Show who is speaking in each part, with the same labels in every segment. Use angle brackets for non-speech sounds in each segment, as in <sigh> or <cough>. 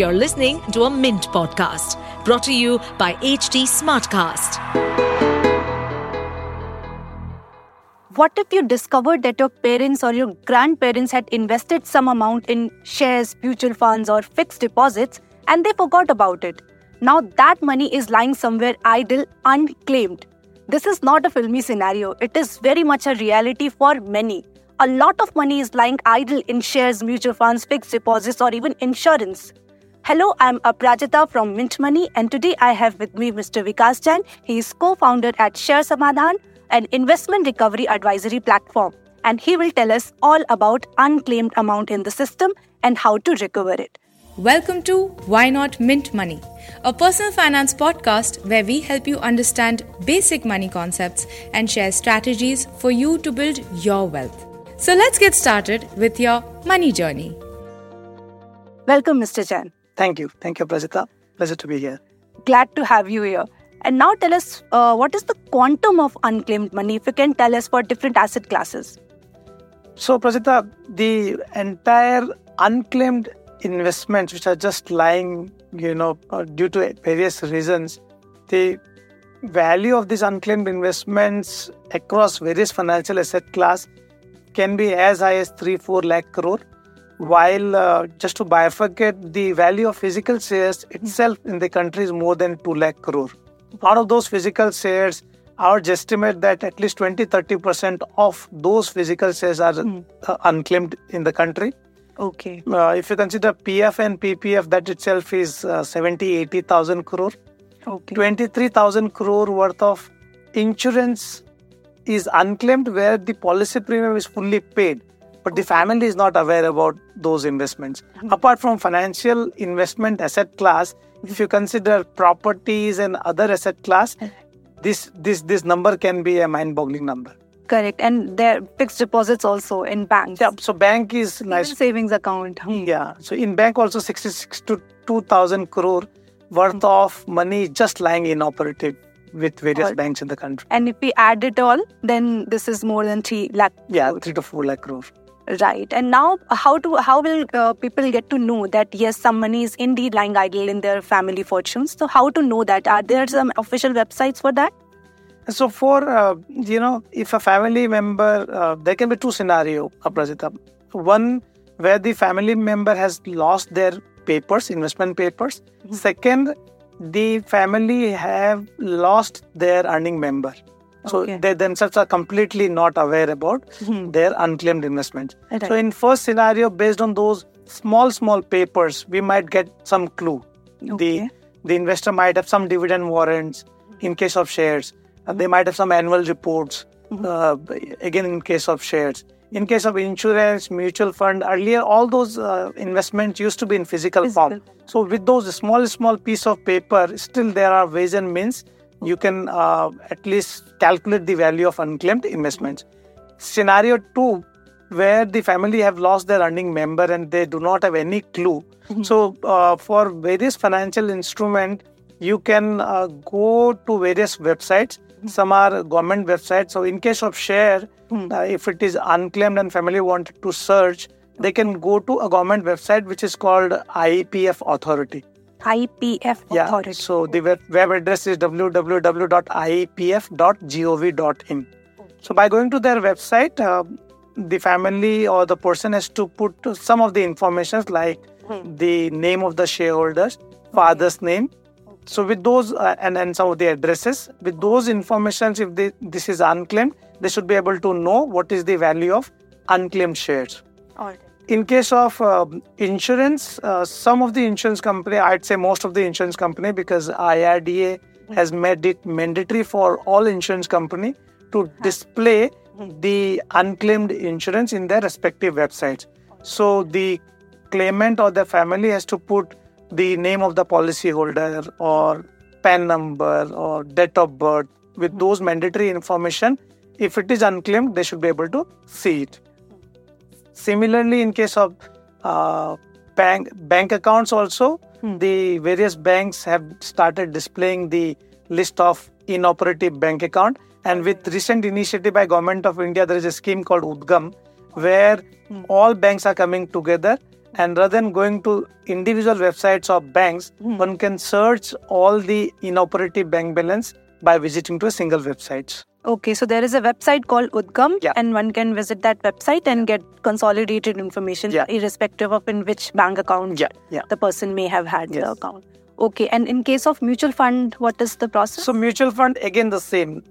Speaker 1: You're listening to a Mint podcast brought to you by HT Smartcast.
Speaker 2: What if you discovered that your parents or your grandparents had invested some amount in shares, mutual funds, or fixed deposits and they forgot about it? Now that money is lying somewhere idle, unclaimed. This is not a filmy scenario, it is very much a reality for many. A lot of money is lying idle in shares, mutual funds, fixed deposits, or even insurance. Hello, I'm Aprajita from Mint Money, and today I have with me Mr. Vikash Jain. He is co-founder at Share Samadhan, an investment recovery advisory platform, and he will tell us all about unclaimed amount in the system and how to recover it.
Speaker 3: Welcome to Why Not Mint Money, a personal finance podcast where we help you understand basic money concepts and share strategies for you to build your wealth. So let's get started with your money journey.
Speaker 2: Welcome, Mr. Jain.
Speaker 4: Thank you. Thank you, Prajita. Pleasure to be here.
Speaker 2: Glad to have you here. And now tell us uh, what is the quantum of unclaimed money, if you can tell us for different asset classes.
Speaker 4: So, Prajita, the entire unclaimed investments which are just lying, you know, uh, due to various reasons, the value of these unclaimed investments across various financial asset class can be as high as 3 4 lakh crore while uh, just to bifurcate the value of physical shares itself in the country is more than 2 lakh crore. Out of those physical shares our estimate that at least 20 30% of those physical shares are mm. uh, unclaimed in the country.
Speaker 2: Okay.
Speaker 4: Uh, if you consider pf and ppf that itself is uh, 70 80000 crore.
Speaker 2: Okay.
Speaker 4: 23000 crore worth of insurance is unclaimed where the policy premium is fully paid but the family is not aware about those investments. Mm-hmm. Apart from financial investment asset class, if you consider properties and other asset class, this this this number can be a mind-boggling number.
Speaker 2: Correct, and there fixed deposits also in banks.
Speaker 4: Yeah, so bank is
Speaker 2: Even
Speaker 4: nice
Speaker 2: savings account. Hmm.
Speaker 4: Yeah, so in bank also sixty-six to two thousand crore worth of money just lying inoperative with various
Speaker 2: All-
Speaker 4: banks in the country.
Speaker 2: And if we add it all, then this is more than three lakh.
Speaker 4: Yeah, three to four lakh crore.
Speaker 2: Right. And now, how to how will uh, people get to know that yes, some money is indeed lying idle in their family fortunes? So how to know that? Are there some official websites for that?
Speaker 4: So for uh, you know, if a family member, uh, there can be two scenario, Aprajita. One where the family member has lost their papers, investment papers. Second, the family have lost their earning member. So
Speaker 2: Okay.
Speaker 4: they themselves are completely not aware about their unclaimed investments.
Speaker 2: Right.
Speaker 4: So in first scenario, based on those small small papers, we might get some clue.
Speaker 2: Okay.
Speaker 4: The the investor might have some dividend warrants in case of shares. Uh, they might have some annual reports. Uh, again, in case of shares. In case of insurance, mutual fund, earlier all those uh, investments used to be in physical, form. So with those small small piece of paper, still there are ways and means you can uh, at least calculate the value of unclaimed investments. Scenario two, where the family have lost their earning member and they do not have any clue. So uh, for various financial instrument, you can uh, go to various websites. Some are government websites. So in case of share, uh, if it is unclaimed and family wanted to search, they can go to a government website which is called IEPF Authority.
Speaker 2: IPF
Speaker 4: Yeah.
Speaker 2: authority.
Speaker 4: So the web, web address is www.iepf.gov.in. So by going to their website, uh, the family or the person has to put some of the information like the name of the shareholders, father's name. So with those uh, and and some of the addresses, with those informations, if they, this is unclaimed, they should be able to know what is the value of unclaimed shares.
Speaker 2: All right.
Speaker 4: In case of um insurance, uh, some of the insurance company, I'd say most of the insurance company, because IRDA has made it mandatory for all insurance company to display the unclaimed insurance in their respective websites. So the claimant or the family has to put the name of the policyholder or PAN number or date of birth with those mandatory information. If it is unclaimed, they should be able to see it. Similarly, in case of uh, bank bank accounts, also hmm. the various banks have started displaying the list of inoperative bank account. And with recent initiative by Government of India, there is a scheme called Udgam, where hmm. all banks are coming together. And rather than going to individual websites of banks, hmm. one can search all the inoperative bank balance by visiting to a single website.
Speaker 2: Okay, so there is a website called Udgam,
Speaker 4: Yeah.
Speaker 2: and one can visit that website and get consolidated information,
Speaker 4: Yeah.
Speaker 2: irrespective of in which bank account
Speaker 4: Yeah,
Speaker 2: the person may have had the account. Okay, and in case of mutual fund, what is the process?
Speaker 4: So mutual fund again the same.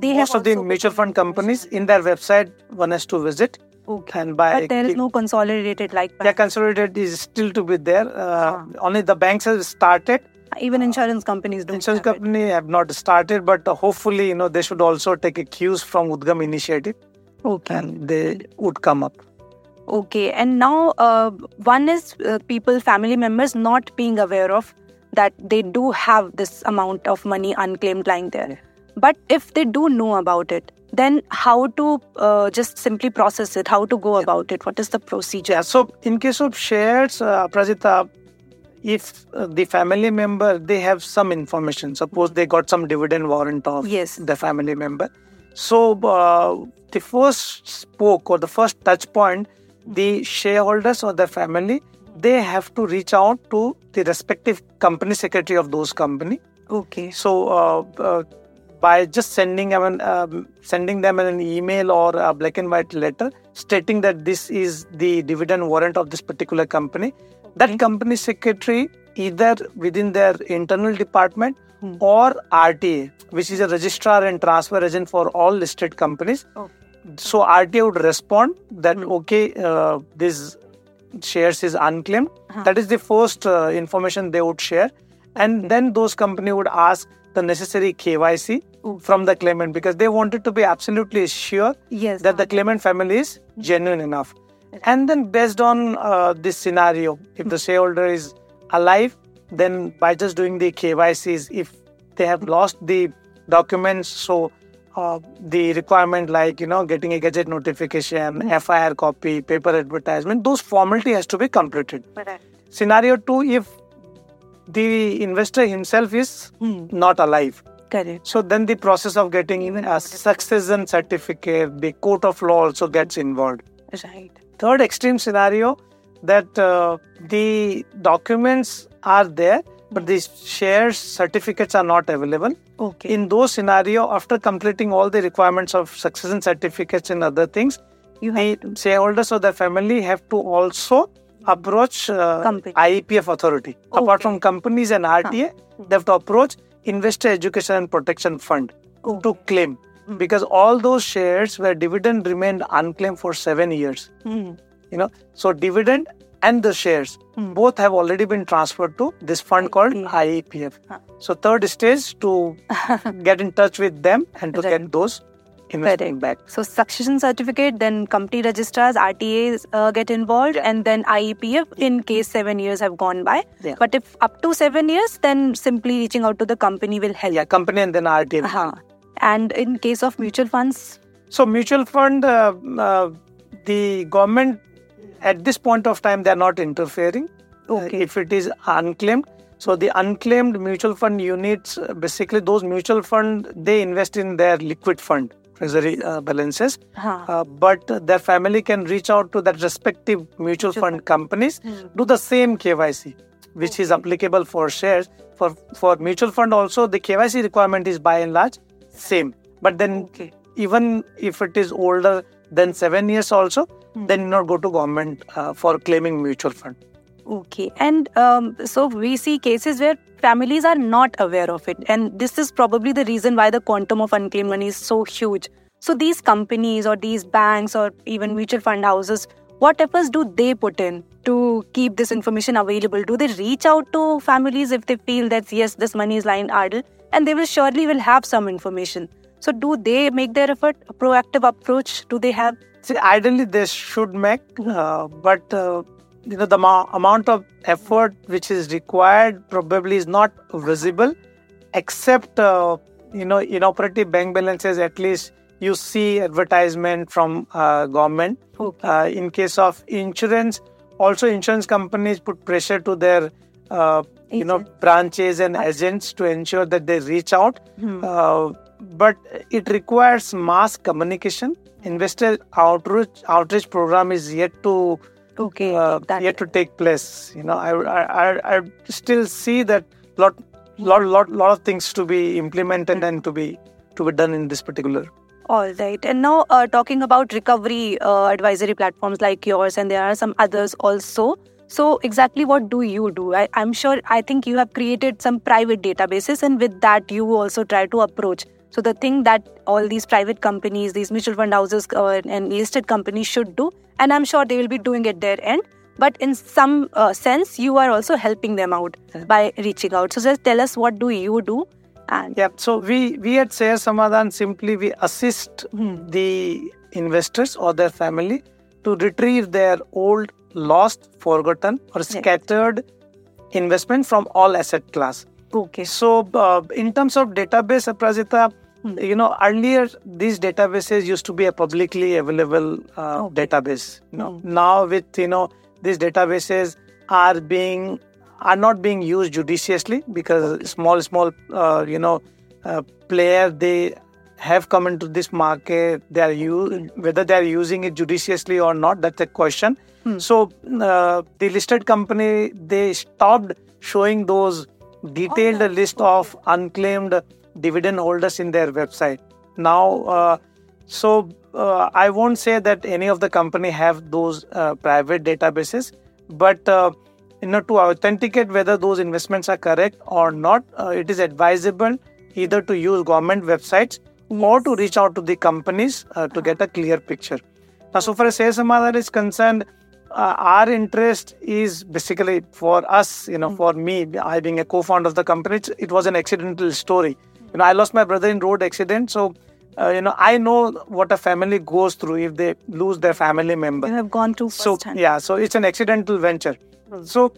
Speaker 2: they
Speaker 4: Most of the mutual fund companies in their website one has to visit
Speaker 2: Okay.
Speaker 4: and buy.
Speaker 2: but there is no consolidated like
Speaker 4: Yeah, consolidated is still to be there. Uh, Only the banks have started.
Speaker 2: Even insurance companies don't.
Speaker 4: Insurance
Speaker 2: have it.
Speaker 4: company have not started, but uh, hopefully, you know, they should also take a cues from Udgam initiative,
Speaker 2: Okay.
Speaker 4: and they would come up.
Speaker 2: Okay, and now uh, one is uh, people, family members not being aware of that they do have this amount of money unclaimed lying there. But if they do know about it, then how to uh, just simply process it, how to go about it, what is the procedure?
Speaker 4: Yeah. So in case of shares, uh, Prajita, if uh, the family member they have some information, suppose they got some dividend warrant of
Speaker 2: Yes.
Speaker 4: the family member. So uh, the first spoke or the first touch point, the shareholders or the family, they have to reach out to the respective company secretary of those company.
Speaker 2: Okay.
Speaker 4: So uh, uh, by just sending an, um, sending them an email or a black and white letter stating that this is the dividend warrant of this particular company, that company secretary either within their internal department hmm. or RTA, which is a registrar and transfer agent for all listed companies. Oh. So RTA would respond that hmm. okay, uh, this shares is unclaimed. Uh-huh. That is the first uh, information they would share, and hmm. then those company would ask the necessary KYC oh. from the claimant because they wanted to be absolutely sure
Speaker 2: Yes.
Speaker 4: that the uh-huh. claimant family is genuine enough. And then based on uh, this scenario, if the shareholder is alive, then by just doing the KYCs, if they have lost the documents, so uh, the requirement like you know getting a gazette notification, FIR copy, paper advertisement, those formality has to be completed. Scenario two, if the investor himself is not alive,
Speaker 2: Correct.
Speaker 4: so then the process of getting even a succession certificate, the court of law also gets involved.
Speaker 2: Right.
Speaker 4: Third extreme scenario that uh, the documents are there, but the shares certificates are not available.
Speaker 2: Okay.
Speaker 4: In those scenario, after completing all the requirements of succession certificates and other things,
Speaker 2: You
Speaker 4: the shareholders of the family have to also approach uh,
Speaker 2: Company.
Speaker 4: IEPF authority. Apart from companies and RTA, they have to approach Investor Education and Protection Fund to claim because all those shares where dividend remained unclaimed for seven years.
Speaker 2: Hmm.
Speaker 4: You know, so dividend and the shares both have already been transferred to this fund called IEPF. So third stage to <laughs> get in touch with them and to
Speaker 2: Right.
Speaker 4: get those investment back.
Speaker 2: So succession certificate, then company registrars, RTAs uh, get involved, and then IEPF in case seven years have gone by.
Speaker 4: Yeah.
Speaker 2: But if up to seven years, then simply reaching out to the company will help.
Speaker 4: Yeah, company and then RTA.
Speaker 2: Uh-huh. And in case of mutual funds,
Speaker 4: So mutual fund, uh, uh, the government at this point of time they are not interfering. Uh, if it is unclaimed, so the unclaimed mutual fund units, uh, basically those mutual fund they invest in their liquid fund treasury uh, balances,
Speaker 2: Huh.
Speaker 4: uh, but their family can reach out to that respective mutual fund companies, do the same KYC, which is applicable for shares. For for mutual fund also, the KYC requirement is by and large same. But then
Speaker 2: Okay.
Speaker 4: even if it is older than seven years also, then you not go to government uh, for claiming mutual fund.
Speaker 2: Okay, and um, so we see cases where families are not aware of it, and this is probably the reason why the quantum of unclaimed money is so huge. So these companies or these banks or even mutual fund houses, what efforts do they put in to keep this information available? Do they reach out to families if they feel that yes, this money is lying idle, and they will surely will have some information. So do they make their effort a proactive approach? Do they have
Speaker 4: See, ideally they should make, uh, but uh, you know the ma- amount of effort which is required probably is not visible, except uh, you know inoperative bank balances. At least you see advertisement from uh, government.
Speaker 2: Okay.
Speaker 4: Uh, in case of insurance, also insurance companies put pressure to their uh, you know branches and agents to ensure that they reach out. Uh, but it requires mass communication. Investor outreach outreach program is yet to
Speaker 2: Okay,
Speaker 4: uh,
Speaker 2: that-
Speaker 4: yet to take place. You know, I, I, I, still see that lot, lot, lot, lot of things to be implemented and to be to be done in this particular.
Speaker 2: All right. And now, uh, talking about recovery uh, advisory platforms like yours, and there are some others also. So, exactly what do you do? I, I'm sure, I think you have created some private databases, and with that, you also try to approach. So, the thing that all these private companies, these mutual fund houses, uh, and listed companies should do, and I'm sure they will be doing at their end. But in some uh, sense, you are also helping them out by reaching out. So, just tell us what do you do? And
Speaker 4: Yeah. So we we at Share Samadhan simply we assist the investors or their family to retrieve their old, lost, forgotten, or scattered investment from all asset class.
Speaker 2: okay.
Speaker 4: So, uh, in terms of database, Aprajita, you know, earlier these databases used to be a publicly available uh, database. You know, now with you know these databases are being are not being used judiciously because small small uh, you know uh, player they have come into this market. They are u- whether they are using it judiciously or not. That's a question. So uh, the listed company they stopped showing those detailed list of unclaimed dividend holders in their website. Now, uh, so uh, I won't say that any of the company have those uh, private databases, but uh, you know to authenticate whether those investments are correct or not, uh, it is advisable either to use government websites or to reach out to the companies uh, to get a clear picture. Now, so far as Samadhan is concerned, uh, our interest is basically for us, you know, for me, I being a co-founder of the company, it was an accidental story. You know, I lost my brother in road accident, so uh, you know, I know what a family goes through if they lose their family member.
Speaker 2: You have gone through
Speaker 4: So
Speaker 2: firsthand.
Speaker 4: yeah, so it's an accidental venture. So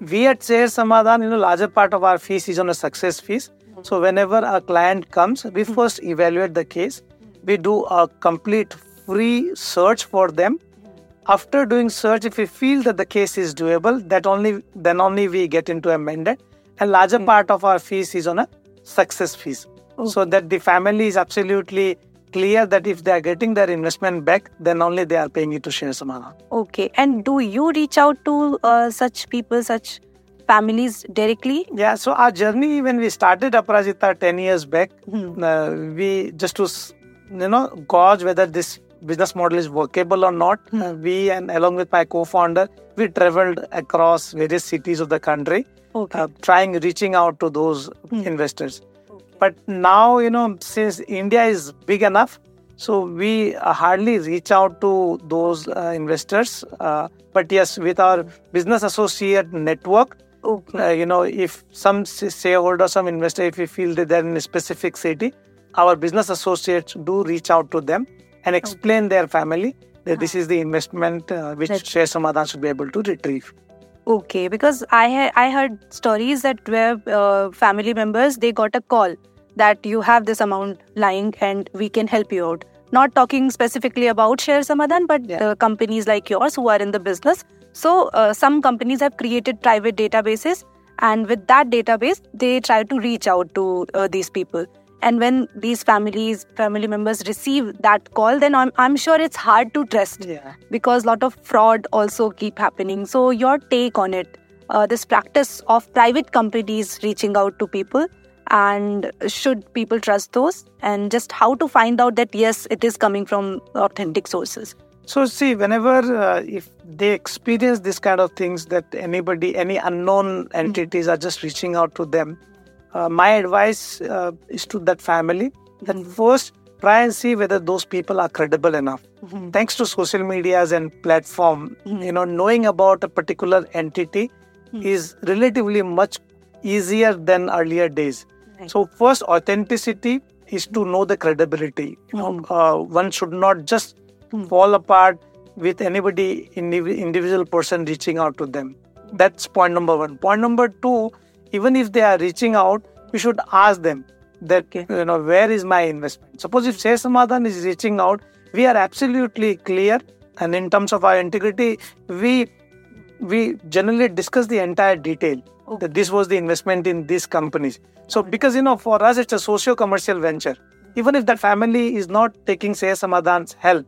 Speaker 4: we at Share Samadhan, you know, larger part of our fees is on a success fees. So whenever a client comes, we first evaluate the case. We do a complete free search for them. After doing search, if we feel that the case is doable, that only then only we get into amended. And larger part of our fees is on a success fees. So that the family is absolutely clear that if they are getting their investment back, then only they are paying it to Share Samadhan.
Speaker 2: Okay. And do you reach out to uh, such people, such families directly?
Speaker 4: Yeah, so our journey when we started Aparajita 10 years back, uh, we just to you know gauge whether this business model is workable or not. uh, we and along with my co-founder, we traveled across various cities of the country,
Speaker 2: Okay.
Speaker 4: uh, trying reaching out to those investors. But now you know since India is big enough, so we uh, hardly reach out to those uh, investors. Uh, but yes, with our business associate network. Uh, you know, if some shareholder, some investor, if we feel that they're in a specific city, our business associates do reach out to them and explain their family that this is the investment uh, which
Speaker 2: That-
Speaker 4: Share Samadhan should be able to retrieve.
Speaker 2: Okay, because I ha- I heard stories that where uh, family members they got a call that you have this amount lying and we can help you out. Not talking specifically about Share Samadhan, but
Speaker 4: Yeah.
Speaker 2: companies like yours who are in the business. So uh, some companies have created private databases, and with that database, they try to reach out to uh, these people. And when these families, family members receive that call, then I'm, I'm sure it's hard to trust
Speaker 4: Yeah.
Speaker 2: because a lot of fraud also keep happening so your take on it uh, this practice of private companies reaching out to people and should people trust those and just how to find out that yes it is coming from authentic sources
Speaker 4: So see, whenever uh, if they experience this kind of things that anybody, any unknown entities are just reaching out to them, uh, my advice uh, is to that family that first try and see whether those people are credible enough. Thanks to social medias and platform, you know, knowing about a particular entity is relatively much easier than earlier days.
Speaker 2: Right.
Speaker 4: So first, authenticity is to know the credibility. You know, uh, one should not just fall apart with anybody indiv- individual person reaching out to them. That's point number one. Point number two, even if they are reaching out, we should ask them that
Speaker 2: Okay.
Speaker 4: you know where is my investment. Suppose if Share Samadhan is reaching out, we are absolutely clear, and in terms of our integrity, we we generally discuss the entire detail that this was the investment in these companies so because you know for us it's a socio-commercial venture even if that family is not taking Share Samadhan's help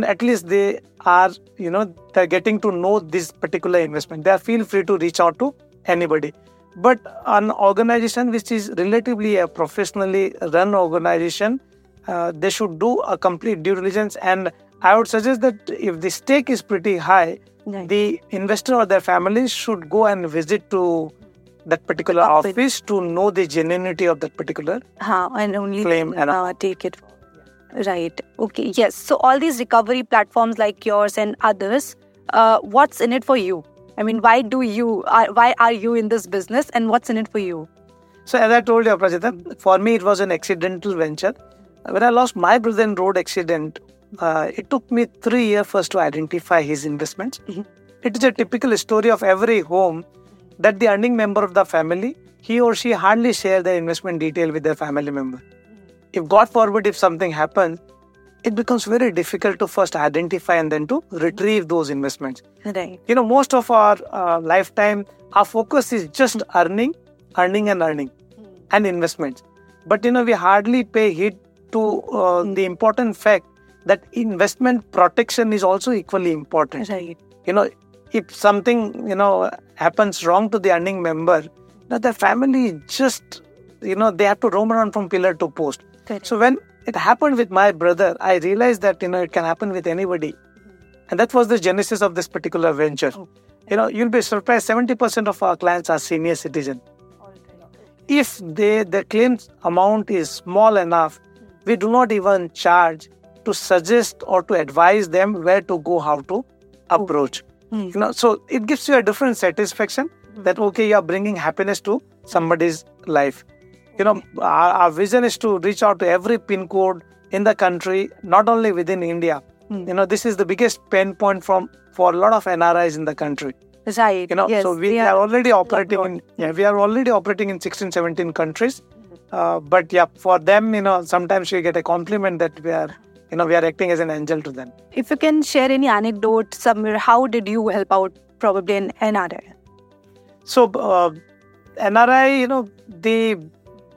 Speaker 4: know, at least they are, you know, they're getting to know this particular investment. They are feel free to reach out to anybody. But an organization which is relatively a professionally run organization, uh, they should do a complete due diligence. And I would suggest that if the stake is pretty high,
Speaker 2: Right.
Speaker 4: the investor or their families should go and visit to that particular
Speaker 2: Office.
Speaker 4: office to know the genuinity of that particular
Speaker 2: Huh, and only
Speaker 4: Claim and-
Speaker 2: uh, take it. Right. Okay. Yes. So all these recovery platforms like yours and others, uh, what's in it for you? I mean, why do you? Are, why are you in this business, and what's in it for you?
Speaker 4: So as I told you, Prajita, for me it was an accidental venture. When I lost my brother in road accident, uh, it took me three years first to identify his investments. It is a typical story of every home that the earning member of the family, he or she hardly share their investment detail with their family member. If God forbid, if something happens, it becomes very difficult to first identify and then to retrieve those investments.
Speaker 2: Right.
Speaker 4: you know most of our uh, lifetime our focus is just earning earning and earning and investments. But you know we hardly pay heed to uh, the important fact that investment protection is also equally important.
Speaker 2: Right.
Speaker 4: you know if something you know happens wrong to the earning member now the family just you know they have to roam around from pillar to post
Speaker 2: Correct.
Speaker 4: so when it happened with my brother i realized that you know it can happen with anybody. And that was the genesis of this particular venture. You know you'll be surprised 70% of our clients are senior citizen. If they the claims amount is small enough we do not even charge to suggest or to advise them where to go how to approach. Hmm. You know so it gives you a different satisfaction hmm. that okay you are bringing happiness to somebody's life you know our, our vision is to reach out to every pin code in the country not only within india. You know this is the biggest pain point from for a lot of nris in the country.
Speaker 2: Right.
Speaker 4: you know
Speaker 2: yes,
Speaker 4: so we
Speaker 2: they
Speaker 4: are already operating in yeah we are already operating in 16 17 countries. Uh, but yeah for them you know sometimes we get a compliment that we are you know we are acting as an angel to them.
Speaker 2: If you can share any anecdote somewhere, how did you help out probably an NRI?
Speaker 4: so uh, nri you know the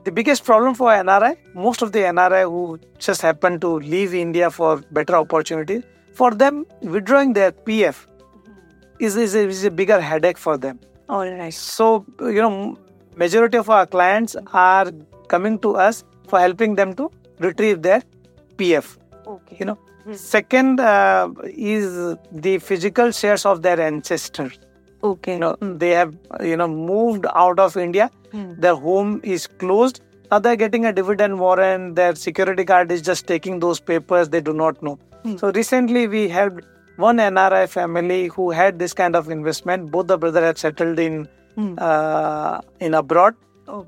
Speaker 4: the biggest problem for nri most of the nri who just happen to leave india for better opportunities for them withdrawing their pf is, is, a, is a bigger headache for them
Speaker 2: All right.
Speaker 4: So, you know, majority of our clients are coming to us for helping them to retrieve their PF.
Speaker 2: Okay.
Speaker 4: You know, second uh, is the physical shares of their ancestors.
Speaker 2: Okay.
Speaker 4: You know, they have you know moved out of India. Their home is closed. Now they're getting a dividend warrant. Their security guard is just taking those papers. They do not know. So recently we had one NRI family who had this kind of investment. Both the brother had settled in uh, in abroad.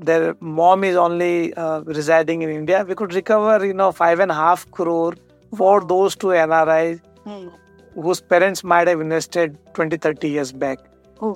Speaker 4: Their mom is only uh, residing in India. We could recover, you know, five and a half crore for those two NRIs whose parents might have invested 20, 30 years back.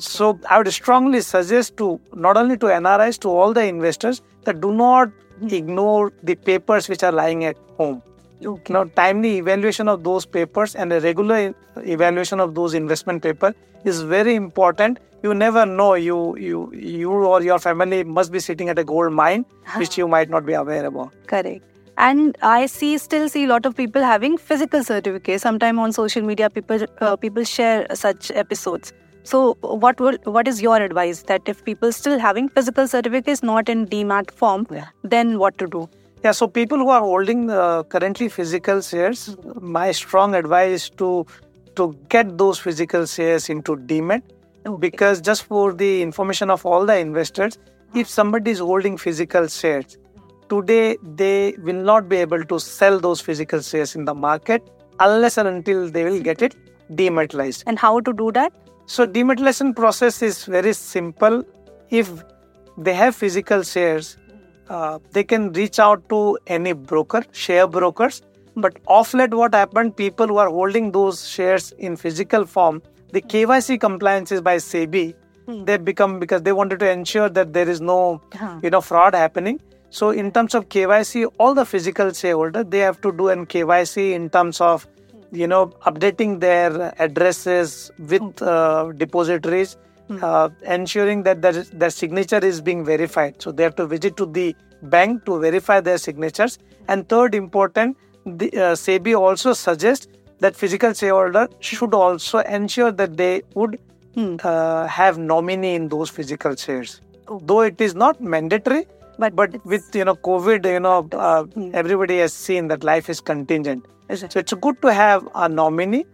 Speaker 4: So I would strongly suggest to not only to NRIs, to all the investors that do not ignore the papers which are lying at home.
Speaker 2: Okay.
Speaker 4: Now, timely evaluation of those papers and a regular evaluation of those investment paper is very important. You never know you you you or your family must be sitting at a gold mine which you might not be aware about.
Speaker 2: Correct. And I see still see a lot of people having physical certificates. Sometime on social media, people uh, people share such episodes. So, what will what is your advice that if people still having physical certificates not in demat form,
Speaker 4: Yeah.
Speaker 2: then what to do?
Speaker 4: Yeah, so people who are holding uh, currently physical shares, my strong advice is to to get those physical shares into demat because just for the information of all the investors, if somebody is holding physical shares, today they will not be able to sell those physical shares in the market unless and until they will get it <laughs> dematerialized.
Speaker 2: And how to do that?
Speaker 4: So dematerialization process is very simple. If they have physical shares, uh, they can reach out to any broker, share brokers. But off late, what happened? People who are holding those shares in physical form, the KYC compliances by SEBI, they become because they wanted to ensure that there is no,
Speaker 2: Huh.
Speaker 4: you know, fraud happening. So in terms of KYC, all the physical shareholder they have to do an KYC in terms of you know updating their addresses with uh, depositories uh, ensuring that their, their signature is being verified so they have to visit to the bank to verify their signatures and third important the uh, sebi also suggests that physical shareholder should also ensure that they would
Speaker 2: Hmm.
Speaker 4: uh, have nominee in those physical shares. Though it is not mandatory,
Speaker 2: But
Speaker 4: but with you know COVID, you know uh,
Speaker 2: Hmm.
Speaker 4: everybody has seen that life is contingent. So it's good to have a nominee.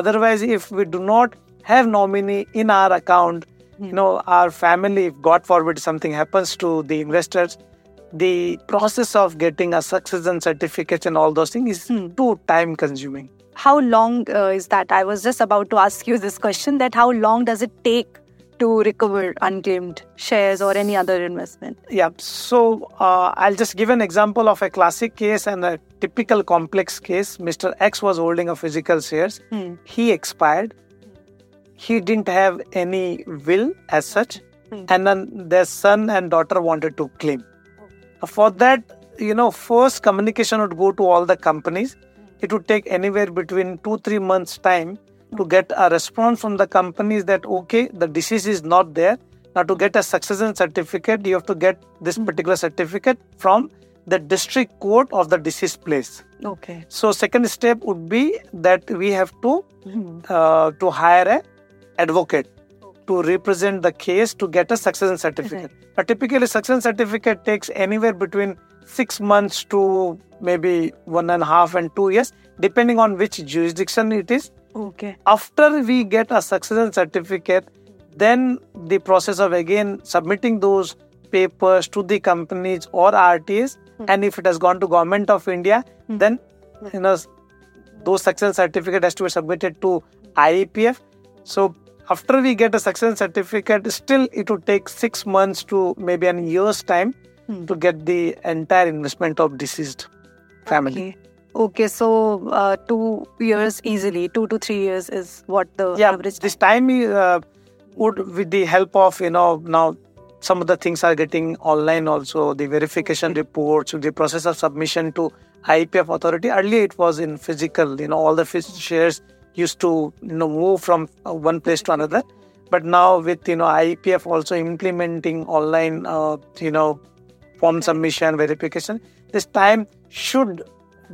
Speaker 4: Otherwise, if we do not have nominee in our account, you know our family, if God forbid something happens to the investors, the process of getting a succession certificate and all those things is too time consuming.
Speaker 2: how long uh, is that? I was just about to ask you this question that how long does it take to recover unclaimed shares or any other investment?
Speaker 4: Yeah, so uh, I'll just give an example of a classic case and a typical complex case. Mr. X was holding a physical shares.
Speaker 2: Hmm.
Speaker 4: He expired. He didn't have any will as such, and then their son and daughter wanted to claim. For that, you know, first communication would go to all the companies. It would take anywhere between two three months time to get a response from the companies that okay, the disease is not there. Now, to get a succession certificate, you have to get this particular certificate from the district court of the disease place.
Speaker 2: Okay.
Speaker 4: So, second step would be that we have to uh, to hire a advocate to represent the case to get a succession certificate. A typically succession certificate takes anywhere between six months to maybe one and a half and two years, depending on which jurisdiction it is.
Speaker 2: Okay.
Speaker 4: After we get a succession certificate, then the process of again submitting those papers to the companies or RTs, hmm. and if it has gone to government of India, hmm. then hmm. you know those succession certificate has to be submitted to IEPF. So after we get a succession certificate, still it would take six months to maybe an year's time to get the entire investment of deceased family.
Speaker 2: Okay. Okay, so uh, two years easily, two to three years is what the
Speaker 4: yeah
Speaker 2: average
Speaker 4: this time uh, would with the help of you know now some of the things are getting online also the verification reports the process of submission to IPF authority earlier it was in physical you know all the shares used to you know move from uh, one place to another but now with you know IPF also implementing online uh, you know form submission verification this time should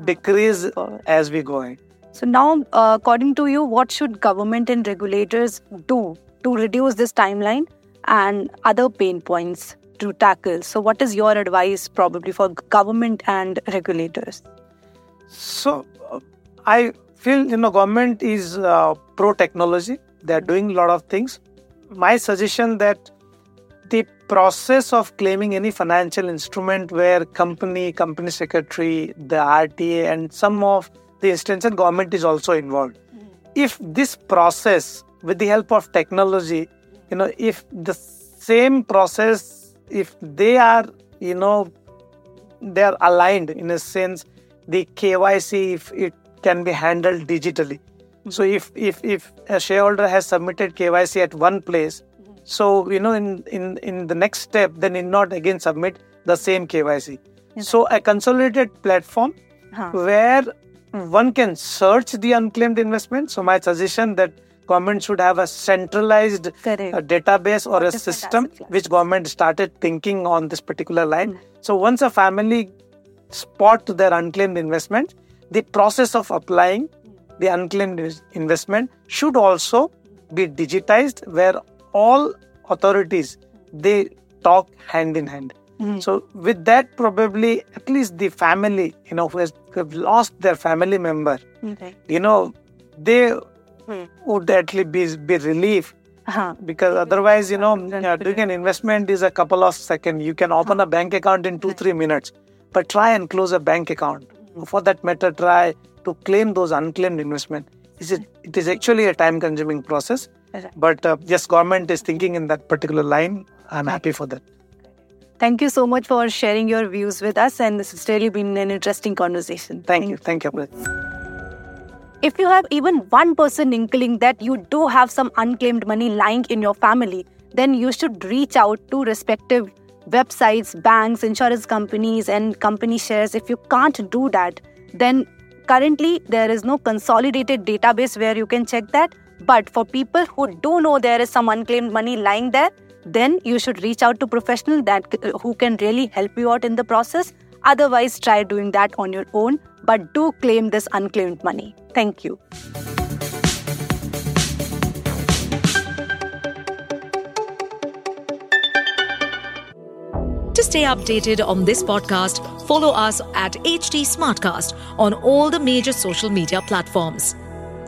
Speaker 4: decrease as we go ahead
Speaker 2: So now, uh, according to you, what should government and regulators do to reduce this timeline and other pain points to tackle? So, what is your advice probably for government and regulators?
Speaker 4: So uh, I feel you know government is uh, pro technology. They are doing a lot of things. My suggestion that process of claiming any financial instrument where company, company secretary, the RTA, and some of the instances government is also involved. Hmm. If this process, with the help of technology, you know, if the same process, if they are, you know, they are aligned in a sense the KYC if it can be handled digitally. Hmm. So if if if a shareholder has submitted KYC at one place, so you know in in in the next step then in not again submit the same KYC. So a consolidated platform
Speaker 2: Huh.
Speaker 4: where one can search the unclaimed investment. So my suggestion that government should have a centralized
Speaker 2: Correct.
Speaker 4: uh, database or a
Speaker 2: different
Speaker 4: system which government started thinking on this particular line. So once a family spot their unclaimed investment, the process of applying the unclaimed investment should also be digitized where all authorities they talk hand in hand. So with that probably at least the family, you know, who has who have lost their family member,
Speaker 2: Okay.
Speaker 4: you know, they would at least be, be relief
Speaker 2: Huh.
Speaker 4: because otherwise you know doing an investment is a couple of seconds. You can open a bank account in 2 3 minutes. But try and close a bank account. For that matter try to claim those unclaimed investment. Is it it is actually a time consuming process. But uh, yes government is thinking in that particular line i'm happy for that
Speaker 2: Thank you so much for sharing your views with us, and this has really been an interesting conversation.
Speaker 4: thank you thank you.
Speaker 2: If you have even 1% person inkling that you do have some unclaimed money lying in your family, then you should reach out to respective websites, banks, insurance companies, and company shares. If you can't do that, then currently there is no consolidated database where you can check that. But for people who do know there is some unclaimed money lying there, then you should reach out to professional that uh, who can really help you out in the process. Otherwise, try doing that on your own, but do claim this unclaimed money. Thank you.
Speaker 1: To stay updated on this podcast, follow us at HT Smartcast on all the major social media platforms.